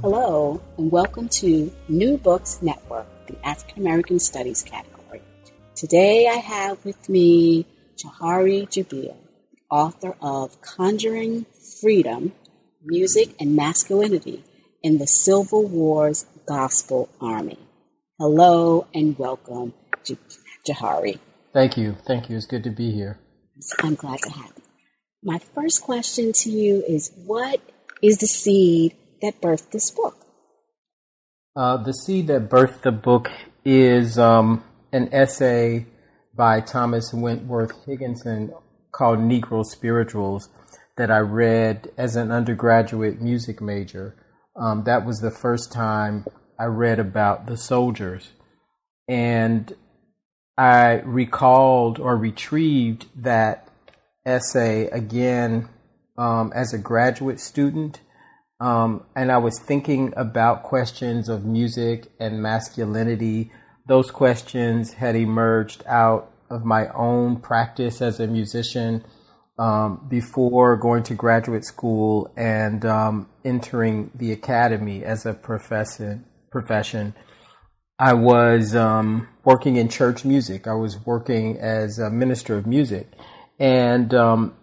Hello, and welcome to New Books Network, the African American Studies category. Today I have with me Johari Jabir, author of Conjuring Freedom Music and Masculinity in the Civil War's Gospel Army. Hello, and welcome, Johari. Thank you. Thank you. It's good to be here. I'm glad to have you. My first question to you is What is the seed that birthed this book? Uh, the seed that birthed the book is um, an essay by Thomas Wentworth Higginson called Negro Spirituals that I read as an undergraduate music major. Um, that was the first time I read about the soldiers. And I recalled or retrieved that essay again um, as a graduate student um, and I was thinking about questions of music and masculinity. Those questions had emerged out of my own practice as a musician um, before going to graduate school and um, entering the academy as a profession. Profession. I was um, working in church music. I was working as a minister of music, and um,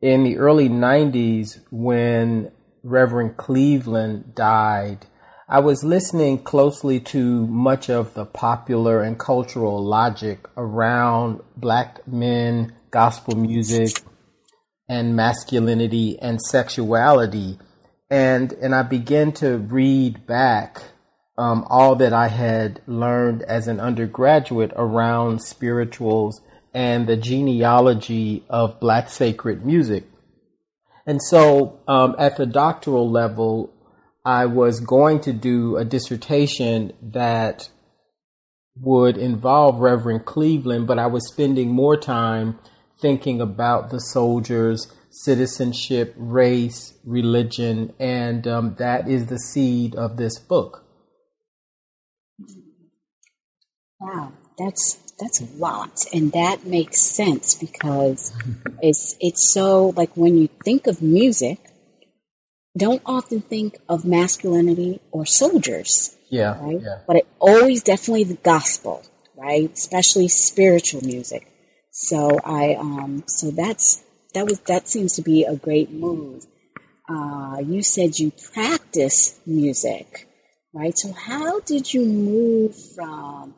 in the early '90s, when Reverend Cleveland died, I was listening closely to much of the popular and cultural logic around black men, gospel music, and masculinity and sexuality. And, and I began to read back um, all that I had learned as an undergraduate around spirituals and the genealogy of black sacred music. And so um, at the doctoral level, I was going to do a dissertation that would involve Reverend Cleveland, but I was spending more time thinking about the soldiers, citizenship, race, religion, and um, that is the seed of this book. Wow, that's that's a lot, and that makes sense because it's it's so like when you think of music, don't often think of masculinity or soldiers. Yeah, right. Yeah. But it always definitely the gospel, right? Especially spiritual music. So I um so that's that was that seems to be a great move. Uh, you said you practice music, right? So how did you move from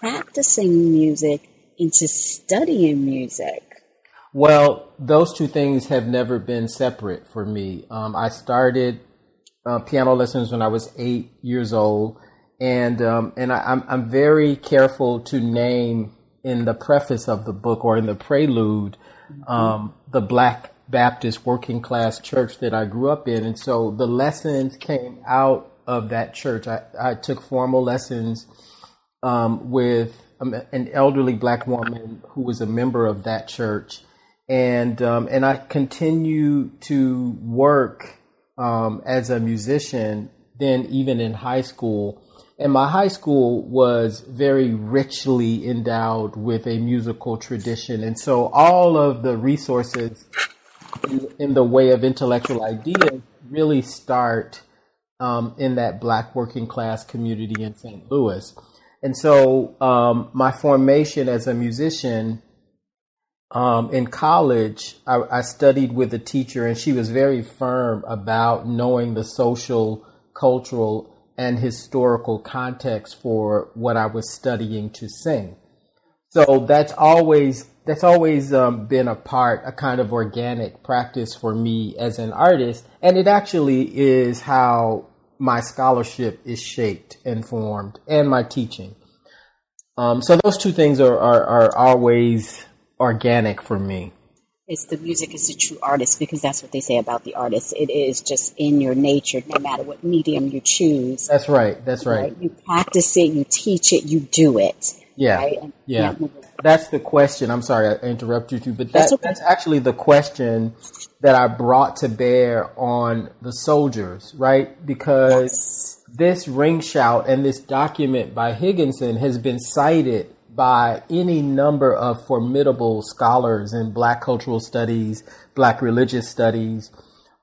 practicing music into studying music? Well, those two things have never been separate for me. Um, I started uh, piano lessons when I was eight years old, and um, and I, I'm I'm very careful to name in the preface of the book or in the prelude mm-hmm. um, the Black Baptist working class church that I grew up in, and so the lessons came out of that church. I, I took formal lessons um, with an elderly black woman who was a member of that church, and um, and I continue to work um, as a musician. Then even in high school, and my high school was very richly endowed with a musical tradition, and so all of the resources in, in the way of intellectual ideas really start um, in that black working class community in St. Louis. And so um, my formation as a musician um, in college, I, I, studied with a teacher, and she was very firm about knowing the social, cultural, and historical context for what I was studying to sing. So that's always that's always um, been a part, a kind of organic practice for me as an artist, and it actually is how my scholarship is shaped and formed and my teaching. Um, so those two things are, are, are always organic for me. It's the music is the true artist because that's what they say about the artist. It is just in your nature, no matter what medium you choose. That's right. That's right. right? You practice it, you teach it, you do it. Yeah. Right? yeah. That's the question. I'm sorry I interrupted you, too, but that, that's, okay. that's actually the question that I brought to bear on the soldiers, right? Because yes. this ring shout and this document by Higginson has been cited by any number of formidable scholars in Black cultural studies, Black religious studies.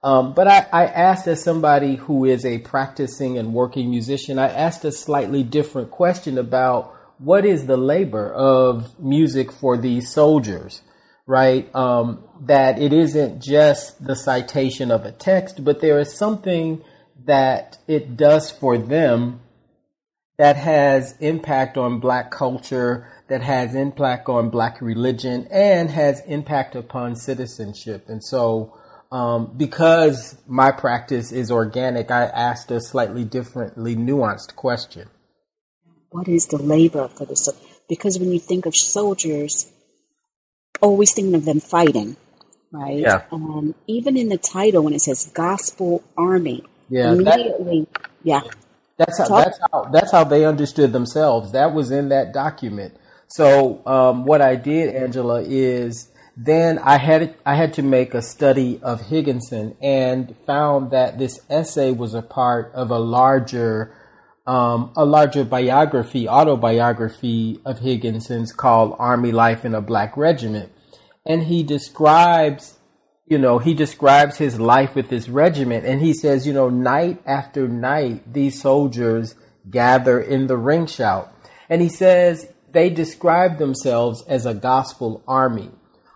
Um, but I, I asked as somebody who is a practicing and working musician, I asked a slightly different question about what is the labor of music for these soldiers, right? Um, that it isn't just the citation of a text, but there is something that it does for them that has impact on black culture, that has impact on black religion, and has impact upon citizenship. And so, um, because my practice is organic, I asked a slightly differently nuanced question. What is the labor for the soldier? Because when you think of soldiers, always thinking of them fighting, right? Yeah. Um, even in the title, when it says Gospel Army, yeah, immediately, that, yeah. That's how, that's how that's how they understood themselves. That was in that document. So um, what I did, Angela, is then I had I had to make a study of Higginson and found that this essay was a part of a larger um, a larger biography, autobiography of Higginson's called Army Life in a Black Regiment. And he describes, you know, he describes his life with this regiment. And he says, you know, night after night, these soldiers gather in the ring shout. And he says they describe themselves as a gospel army.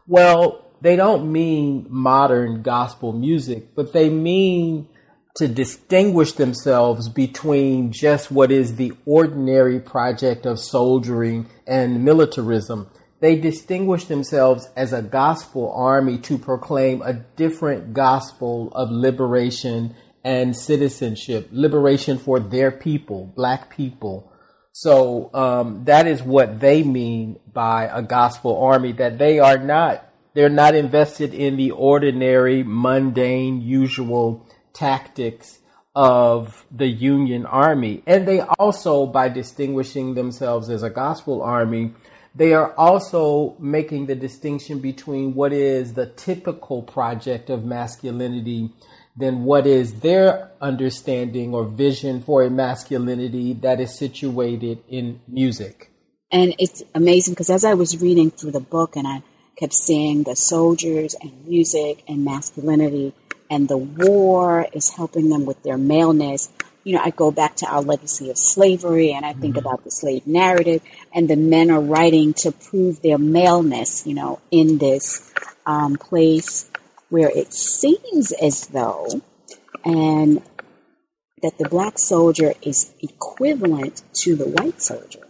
Well, they don't mean modern gospel music, but they mean to distinguish themselves between just what is the ordinary project of soldiering and militarism. They distinguish themselves as a gospel army to proclaim a different gospel of liberation and citizenship, liberation for their people, black people. So um, that is what they mean by a gospel army. That they are not, they're not invested in the ordinary, mundane, usual tactics of the Union Army. And they also, by distinguishing themselves as a gospel army, they are also making the distinction between what is the typical project of masculinity than what is their understanding or vision for a masculinity that is situated in music. And it's amazing because as I was reading through the book and I kept seeing the soldiers and music and masculinity, and the war is helping them with their maleness. You know, I go back to our legacy of slavery and I think mm-hmm. about the slave narrative, and the men are writing to prove their maleness, you know, in this um, place where it seems as though, and that the black soldier is equivalent to the white soldier.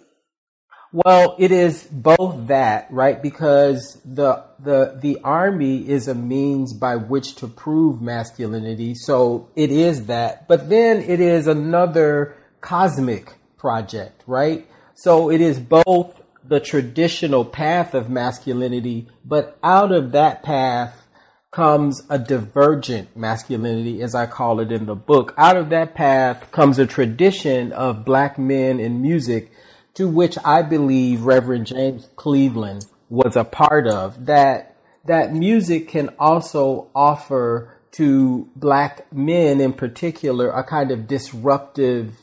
Well, it is both that, right? Because the the the army is a means by which to prove masculinity. So it is that. But then it is another cosmic project, right? So it is both the traditional path of masculinity, but out of that path comes a divergent masculinity, as I call it in the book. Out of that path comes a tradition of black men in music to which I believe Reverend James Cleveland was a part of, that that music can also offer to black men in particular a kind of disruptive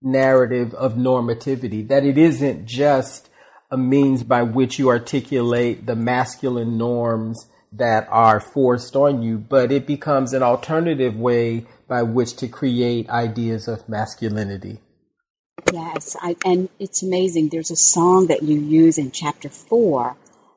narrative of normativity, that it isn't just a means by which you articulate the masculine norms that are forced on you, but it becomes an alternative way by which to create ideas of masculinity. Yes, I, and it's amazing. There's a song that you use in chapter four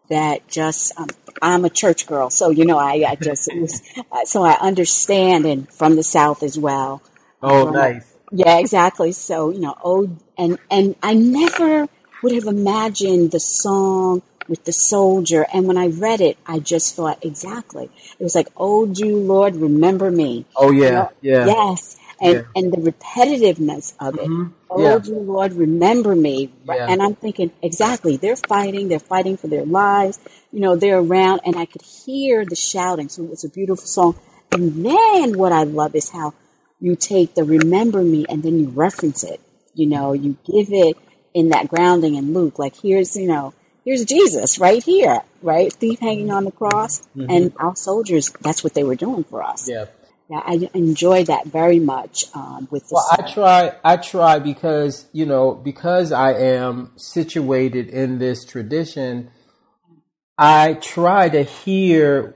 that just um, I'm a church girl, so you know I, I just was, uh, so I understand and from the South as well. Oh, um, nice. Yeah, exactly. So you know, oh, and and I never would have imagined the song with the soldier. And when I read it, I just thought exactly. It was like, "Oh, do Lord remember me?" Oh yeah, you know? yeah. Yes, and Yeah. and the repetitiveness of it. Mhm. Oh, Yeah. dear Lord, remember me. Yeah. And I'm thinking, exactly, they're fighting, they're fighting for their lives. You know, they're around, and I could hear the shouting. So it's a beautiful song. And then what I love is how you take the remember me and then you reference it. You know, you give it in that grounding in Luke. Like, here's, you know, here's Jesus right here, right? Thief hanging on the cross. Mm-hmm. And our soldiers, that's what they were doing for us. Yeah. Yeah, I enjoy that very much um, with the Well, I try. I try because you know because I am situated in this tradition. I try to hear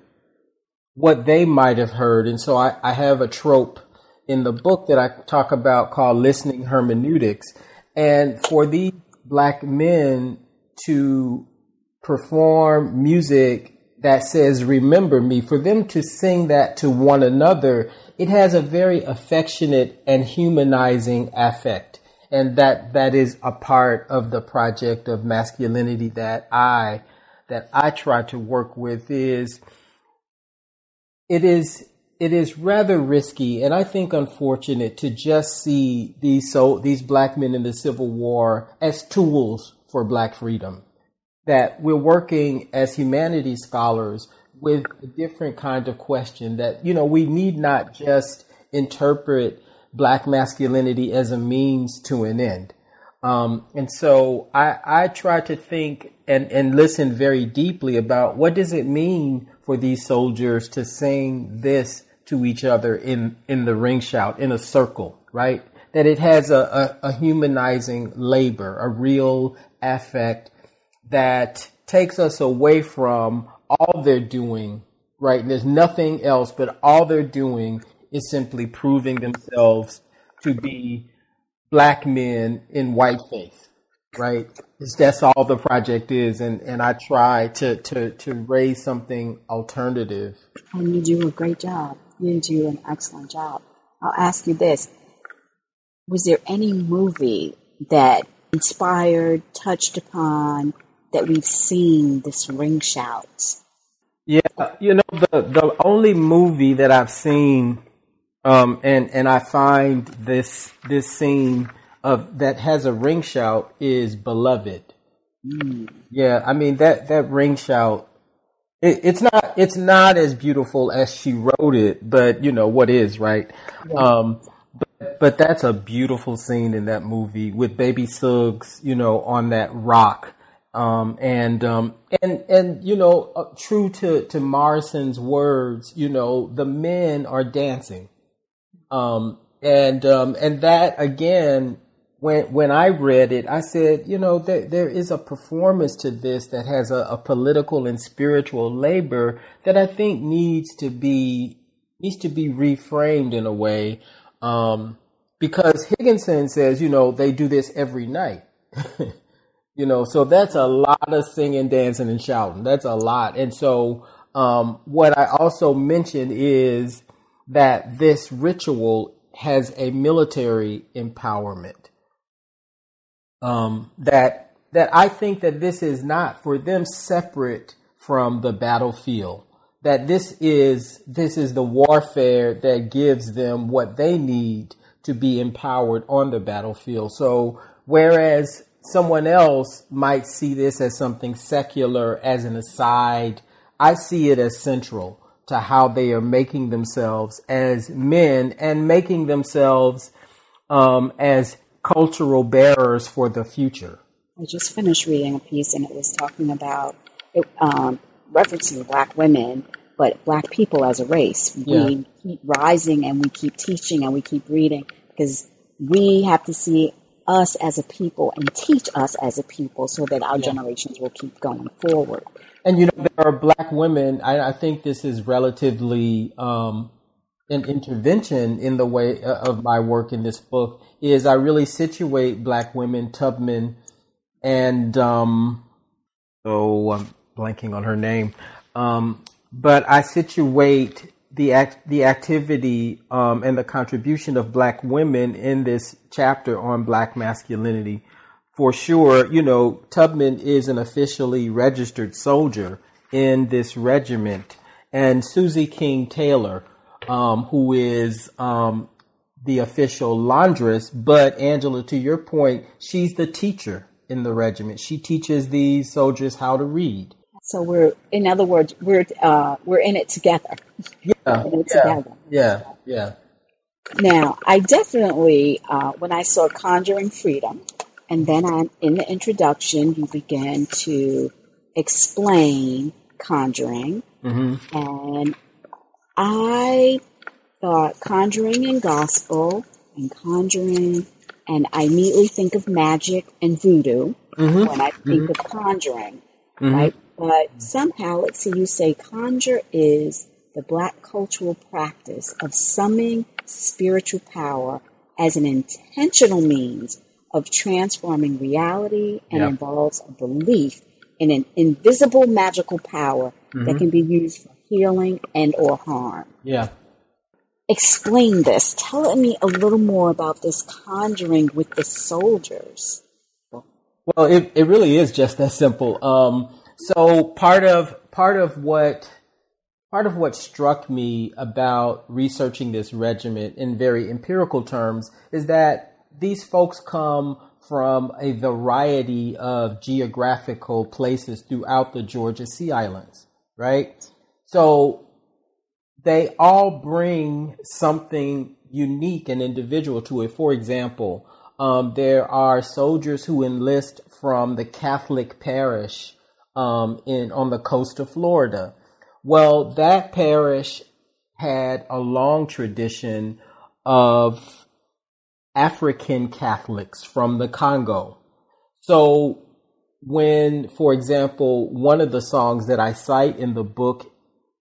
what they might have heard, and so I, I have a trope in the book that I talk about called listening hermeneutics, and for these black men to perform music that says remember me. For them to sing that to one another it has a very affectionate and humanizing affect and that that is a part of the project of masculinity that i that i try to work with is it is it is rather risky. And I think unfortunate to just see these so these black men in the Civil War as tools for black freedom. That we're working as humanities scholars with a different kind of question that, you know, we need not just interpret black masculinity as a means to an end. Um, and so I, I try to think and, and listen very deeply about what does it mean for these soldiers to sing this to each other in, in the ring shout, in a circle, right? That it has a, a, a humanizing labor, a real affect that takes us away from all they're doing, right? And there's nothing else, but all they're doing is simply proving themselves to be black men in white faith, right? It's, that's all the project is, and, and I try to, to, to raise something alternative. And you do a great job. You do an excellent job. I'll ask you this. Was there any movie that inspired, touched upon, that we've seen this ring shout? Yeah, you know the the only movie that I've seen, um, and and I find this this scene of that has a ring shout is Beloved. Yeah, I mean that that ring shout. It, it's not it's not as beautiful as she wrote it, but you know what is right. Um, but, but that's a beautiful scene in that movie with Baby Suggs, you know, on that rock. Um, and um, and and you know, uh, true to to Morrison's words, you know, the men are dancing, um, and um, and that again, when when I read it, I said, you know, there there is a performance to this that has a, a political and spiritual labor that I think needs to be needs to be reframed in a way, um, because Higginson says, you know, they do this every night. You know, so that's a lot of singing, dancing, and shouting. That's a lot. And so, um, what I also mentioned is that this ritual has a military empowerment. Um, that that I think that this is not for them separate from the battlefield. That this is this is the warfare that gives them what they need to be empowered on the battlefield. So whereas someone else might see this as something secular as an aside, I see it as central to how they are making themselves as men and making themselves um, as cultural bearers for the future. I just finished reading a piece and it was talking about it, um, referencing black women, but black people as a race. Yeah. We keep rising and we keep teaching and we keep reading because we have to see us as a people and teach us as a people so that our generations will keep going forward. And you know, there are black women. I, I think this is relatively um, an intervention in the way uh, of my work in this book. Is I really situate black women, Tubman, and um, oh, I'm blanking on her name. Um, but I situate the act, the activity um, and the contribution of black women in this chapter on black masculinity. For sure, you know, Tubman is an officially registered soldier in this regiment, and Susie King Taylor, um, who is um, the official laundress, but Angela, to your point, she's the teacher in the regiment. She teaches these soldiers how to read. So we're, in other words, we're uh, we're in it together. Yeah, in it yeah, together. yeah, yeah. Now, I definitely, uh, when I saw Conjuring Freedom, and then I, in the introduction, you began to explain Conjuring, and I thought Conjuring and Gospel and Conjuring, and I immediately think of magic and voodoo when I think of Conjuring, right? But somehow, let's see, you say conjure is the black cultural practice of summoning spiritual power as an intentional means of transforming reality and Yeah. involves a belief in an invisible magical power that can be used for healing and or harm. Yeah. Explain this. Tell me a little more about this conjuring with the soldiers. Well, it, it really is just that simple. Um, so part of part of what part of what struck me about researching this regiment in very empirical terms is that these folks come from a variety of geographical places throughout the Georgia Sea Islands, right? So they all bring something unique and individual to it. For example, um, there are soldiers who enlist from the Catholic parish um, in on the coast of Florida. Well, that parish had a long tradition of African Catholics from the Congo. So when, for example, one of the songs that I cite in the book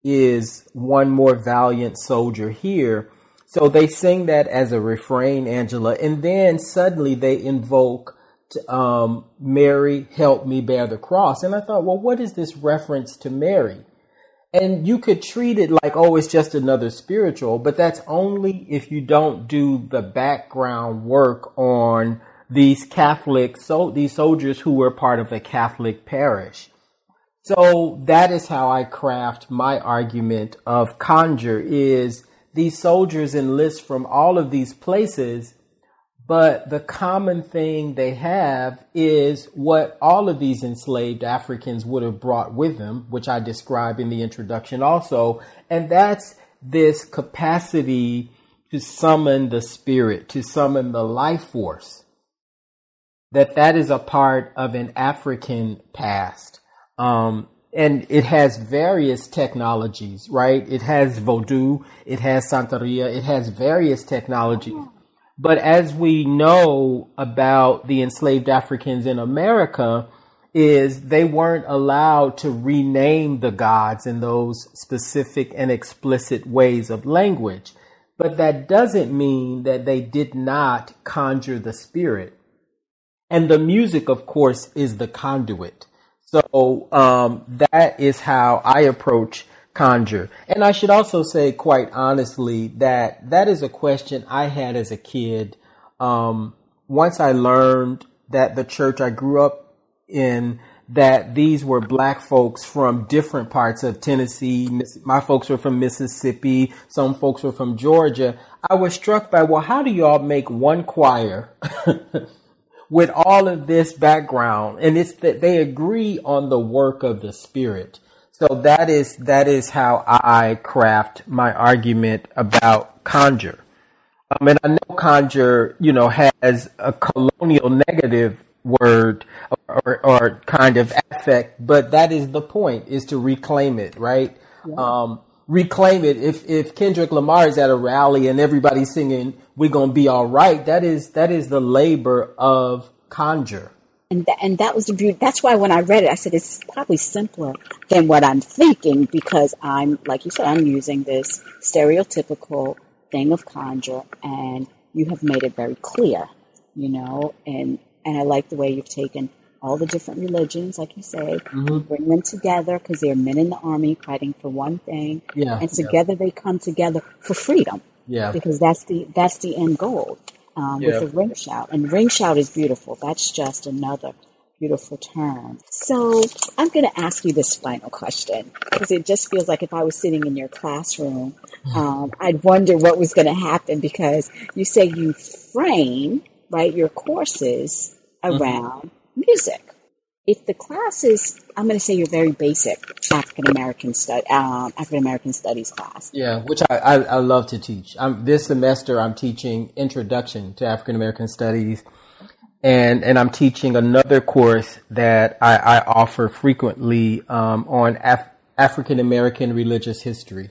is One More Valiant Soldier Here. So they sing that as a refrain, Angela, and then suddenly they invoke um, Mary, help me bear the cross. And I thought, well, what is this reference to Mary? And you could treat it like, oh, it's just another spiritual, but that's only if you don't do the background work on these Catholic, so these soldiers who were part of a Catholic parish. So that is how I craft my argument of conjure is these soldiers enlist from all of these places, but the common thing they have is what all of these enslaved Africans would have brought with them, which I describe in the introduction also. And that's this capacity to summon the spirit, to summon the life force. That that is a part of an African past. Um, and it has various technologies, right? It has Vodou, it has Santeria, it has various technologies. But as we know about the enslaved Africans in America, is they weren't allowed to rename the gods in those specific and explicit ways of language. But that doesn't mean that they did not conjure the spirit. And the music, of course, is the conduit. So um, that is how I approach conjure. And I should also say, quite honestly, that that is a question I had as a kid. Um, once I learned that the church I grew up in, that these were black folks from different parts of Tennessee. My folks were from Mississippi. Some folks were from Georgia. I was struck by, well, how do y'all make one choir? with all of this background and it's that they agree on the work of the spirit so that is that is how i craft my argument about conjure. Um, and i know conjure you know has a colonial negative word or, or kind of affect but that is the point is to reclaim it right? Um, reclaim it. If if kendrick lamar is at a rally and everybody's singing we're gonna be all right that is that is the labor of conjure And that, and that was the beauty. That's why when I read it, I said it's probably simpler than what I'm thinking because I'm, like you said, I'm using this stereotypical thing of conjure, and you have made it very clear, you know. And and I like the way you've taken all the different religions, like you say, you bring them together because they're men in the army fighting for one thing, Yeah, and yeah. together they come together for freedom yeah because that's the that's the end goal um, Yeah. with the ring shout and ring shout is beautiful that's just another beautiful term. So I'm going to ask you this final question because it just feels like if I was sitting in your classroom, um, I'd wonder what was going to happen because you say you frame right your courses mm-hmm. around mm-hmm. music. If the class is, I'm going to say your very basic African American stud, um, African American studies class. Yeah, which I, I, I love to teach. I'm, this semester I'm teaching Introduction to African American Studies and and I'm teaching another course that I, I offer frequently um, on Af- African American religious history.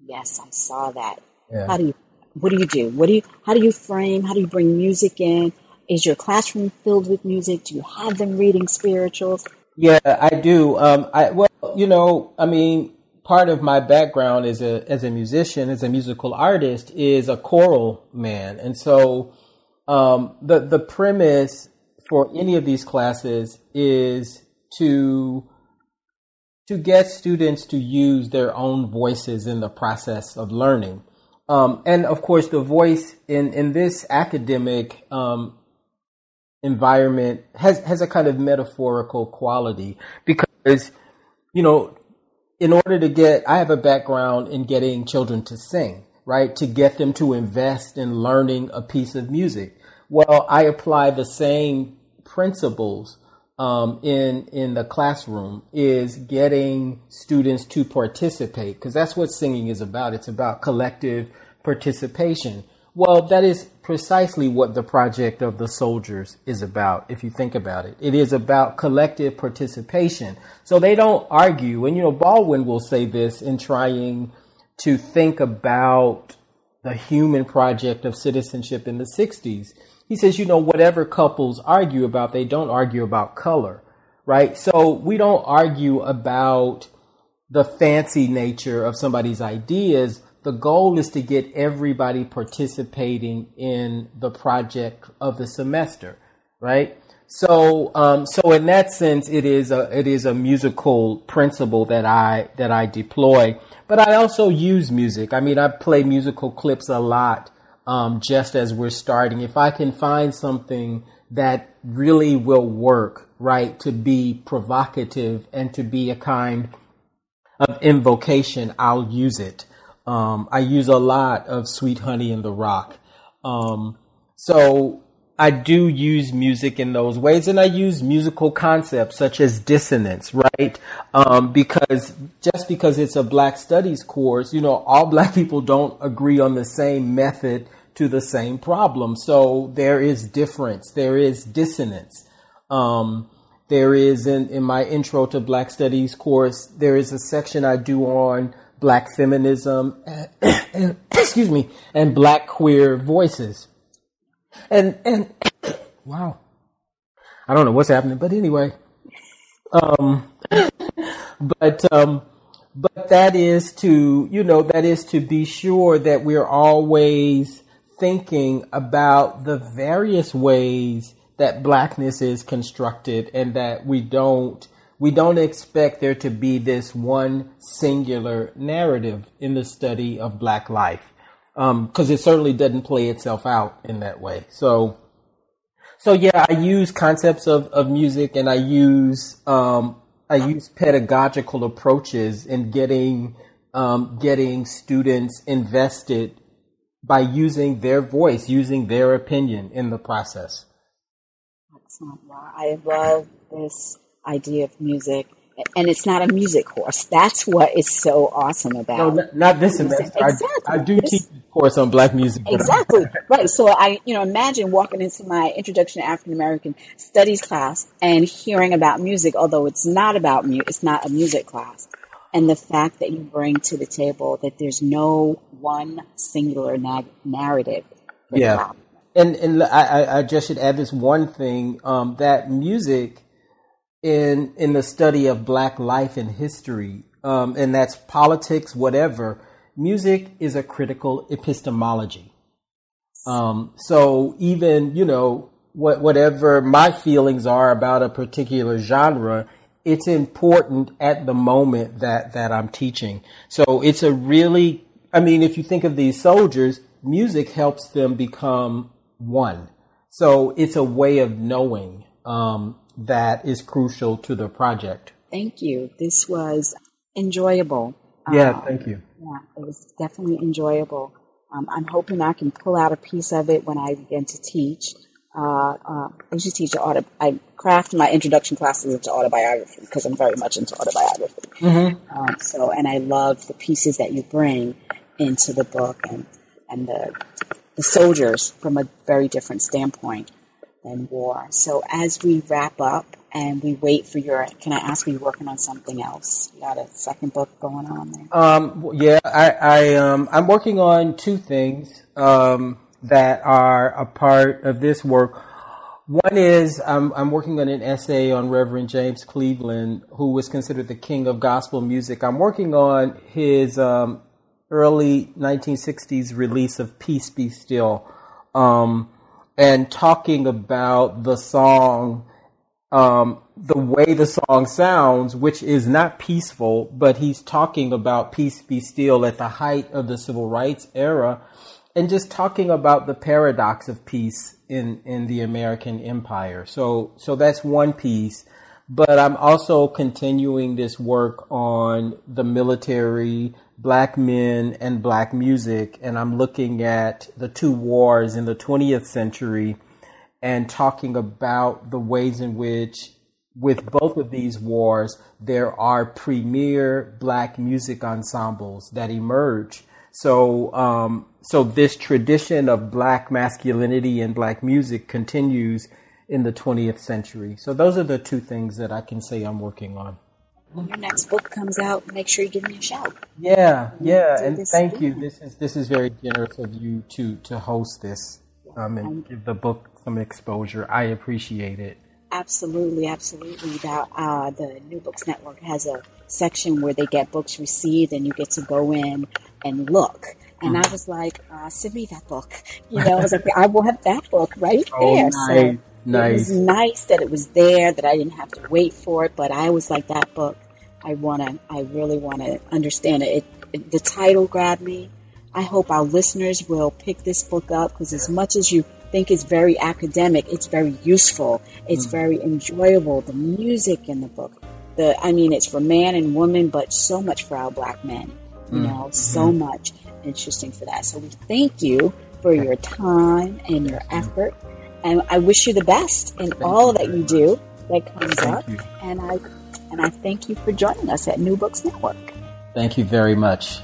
Yes, I saw that. Yeah. How do you? What do you do? What do you? How do you frame? How do you bring music in? Is your classroom filled with music? Do you have them reading spirituals? Yeah, I do. Um, I well, you know, I mean, part of my background as a as a musician, as a musical artist, is a choral man, and so um, the the premise for any of these classes is to to get students to use their own voices in the process of learning. Um, and of course, the voice in, in this academic um, environment has, has a kind of metaphorical quality because, you know, in order to get, I have a background in getting children to sing right? To get them to invest in learning a piece of music. Well, I apply the same principles um, in in the classroom is getting students to participate because that's what singing is about. It's about collective participation. Well, that is precisely what the project of the soldiers is about, if you think about it. It is about collective participation. So they don't argue. And, you know, Baldwin will say this in trying to think about the human project of citizenship in the 60s. He says, you know, whatever couples argue about, they don't argue about color, right? So we don't argue about the fancy nature of somebody's ideas. The goal is to get everybody participating in the project of the semester, right? So, um, so in that sense, it is a it is a musical principle that I that I deploy. But I also use music. I mean, I play musical clips a lot. Um, just as we're starting, if I can find something that really will work, right, to be provocative and to be a kind of invocation, I'll use it. Um, I use a lot of Sweet Honey in the Rock. Um, so I do use music in those ways, and I use musical concepts such as dissonance, right? Um, because just because it's a Black Studies course, you know, all Black people don't agree on the same method to the same problem. So there is difference, there is dissonance. Um, there is in, in my intro to Black Studies course, there is a section I do on Black feminism, and, and, excuse me, and Black queer voices. And and wow, I don't know what's happening, but anyway, um, but um, but that is to you know that is to be sure that we're always thinking about the various ways that blackness is constructed and that we don't we don't expect there to be this one singular narrative in the study of black life because um, it certainly doesn't play itself out in that way. So, so yeah, I use concepts of, of music and I use um, I use pedagogical approaches in getting um, getting students invested by using their voice, using their opinion in the process. Excellent. I love this idea of music and it's not a music course. That's what is so awesome about. No, not this semester. Exactly. I, I do this, teach a course on black music. Exactly. right. So I, you know, imagine walking into my introduction to African American studies class and hearing about music, although it's not about music. It's not a music class. And the fact that you bring to the table that there's no one singular na- narrative. Yeah. And and I, I just should add this one thing um, that music in in the study of Black life and history, um, and that's politics, whatever. Music is a critical epistemology. Um, so even you know what whatever my feelings are about a particular genre, it's important at the moment that that I'm teaching. So it's a really, I mean, if you think of these soldiers, music helps them become one. So it's a way of knowing um, that is crucial to the project. Thank you. This was enjoyable. Yeah, um, thank you. Yeah, it was definitely enjoyable. Um, I'm hoping I can pull out a piece of it when I begin to teach. Uh, uh, I used to teach auto. I craft my introduction classes into autobiography because I'm very much into autobiography. Mm-hmm. Um, so, and I love the pieces that you bring into the book and and the the soldiers from a very different standpoint than war. So, as we wrap up and we wait for your, can I ask, are you working on something else? You got a second book going on there? Um, yeah, I, I um, I'm working on two things. Um, that are a part of this work. One is I'm, I'm working on an essay on Reverend James Cleveland, who was considered the king of gospel music. I'm working on his um, early 1960s release of Peace Be Still um, and talking about the song, um, the way the song sounds, which is not peaceful, but he's talking about Peace Be Still at the height of the civil rights era and just talking about the paradox of peace in, in the American empire. So, so that's one piece. But I'm also continuing this work on the military, black men, and black music. And I'm looking at the two wars in the 20th century and talking about the ways in which with both of these wars, there are premier black music ensembles that emerge so, um, so this tradition of black masculinity and black music continues in the 20th century. So those are the two things that I can say I'm working on. When your next book comes out, make sure you give me a shout. Yeah, yeah, and thank you. This is this is very generous of you to to host this um, and give the book some exposure. I appreciate it. Absolutely, absolutely. That uh, the New Books Network has a section where they get books received, and you get to go in and look. And mm. I was like, uh, send me that book. You know, I was like, I have that book right oh, there. Nice. So nice. it was nice that it was there, that I didn't have to wait for it. But I was like, that book, I want to, I really want to understand it. It, it. The title grabbed me. I hope our listeners will pick this book up because as much as you think it's very academic, it's very useful. It's mm. very enjoyable. The music in the book, the I mean, it's for man and woman, but so much for our black men you mm. know, so mm-hmm. much interesting for that. So we thank you for your time and your effort. And I wish you the best in thank all that you do that comes thank up. You. And I and I thank you for joining us at New Books Network. Thank you very much.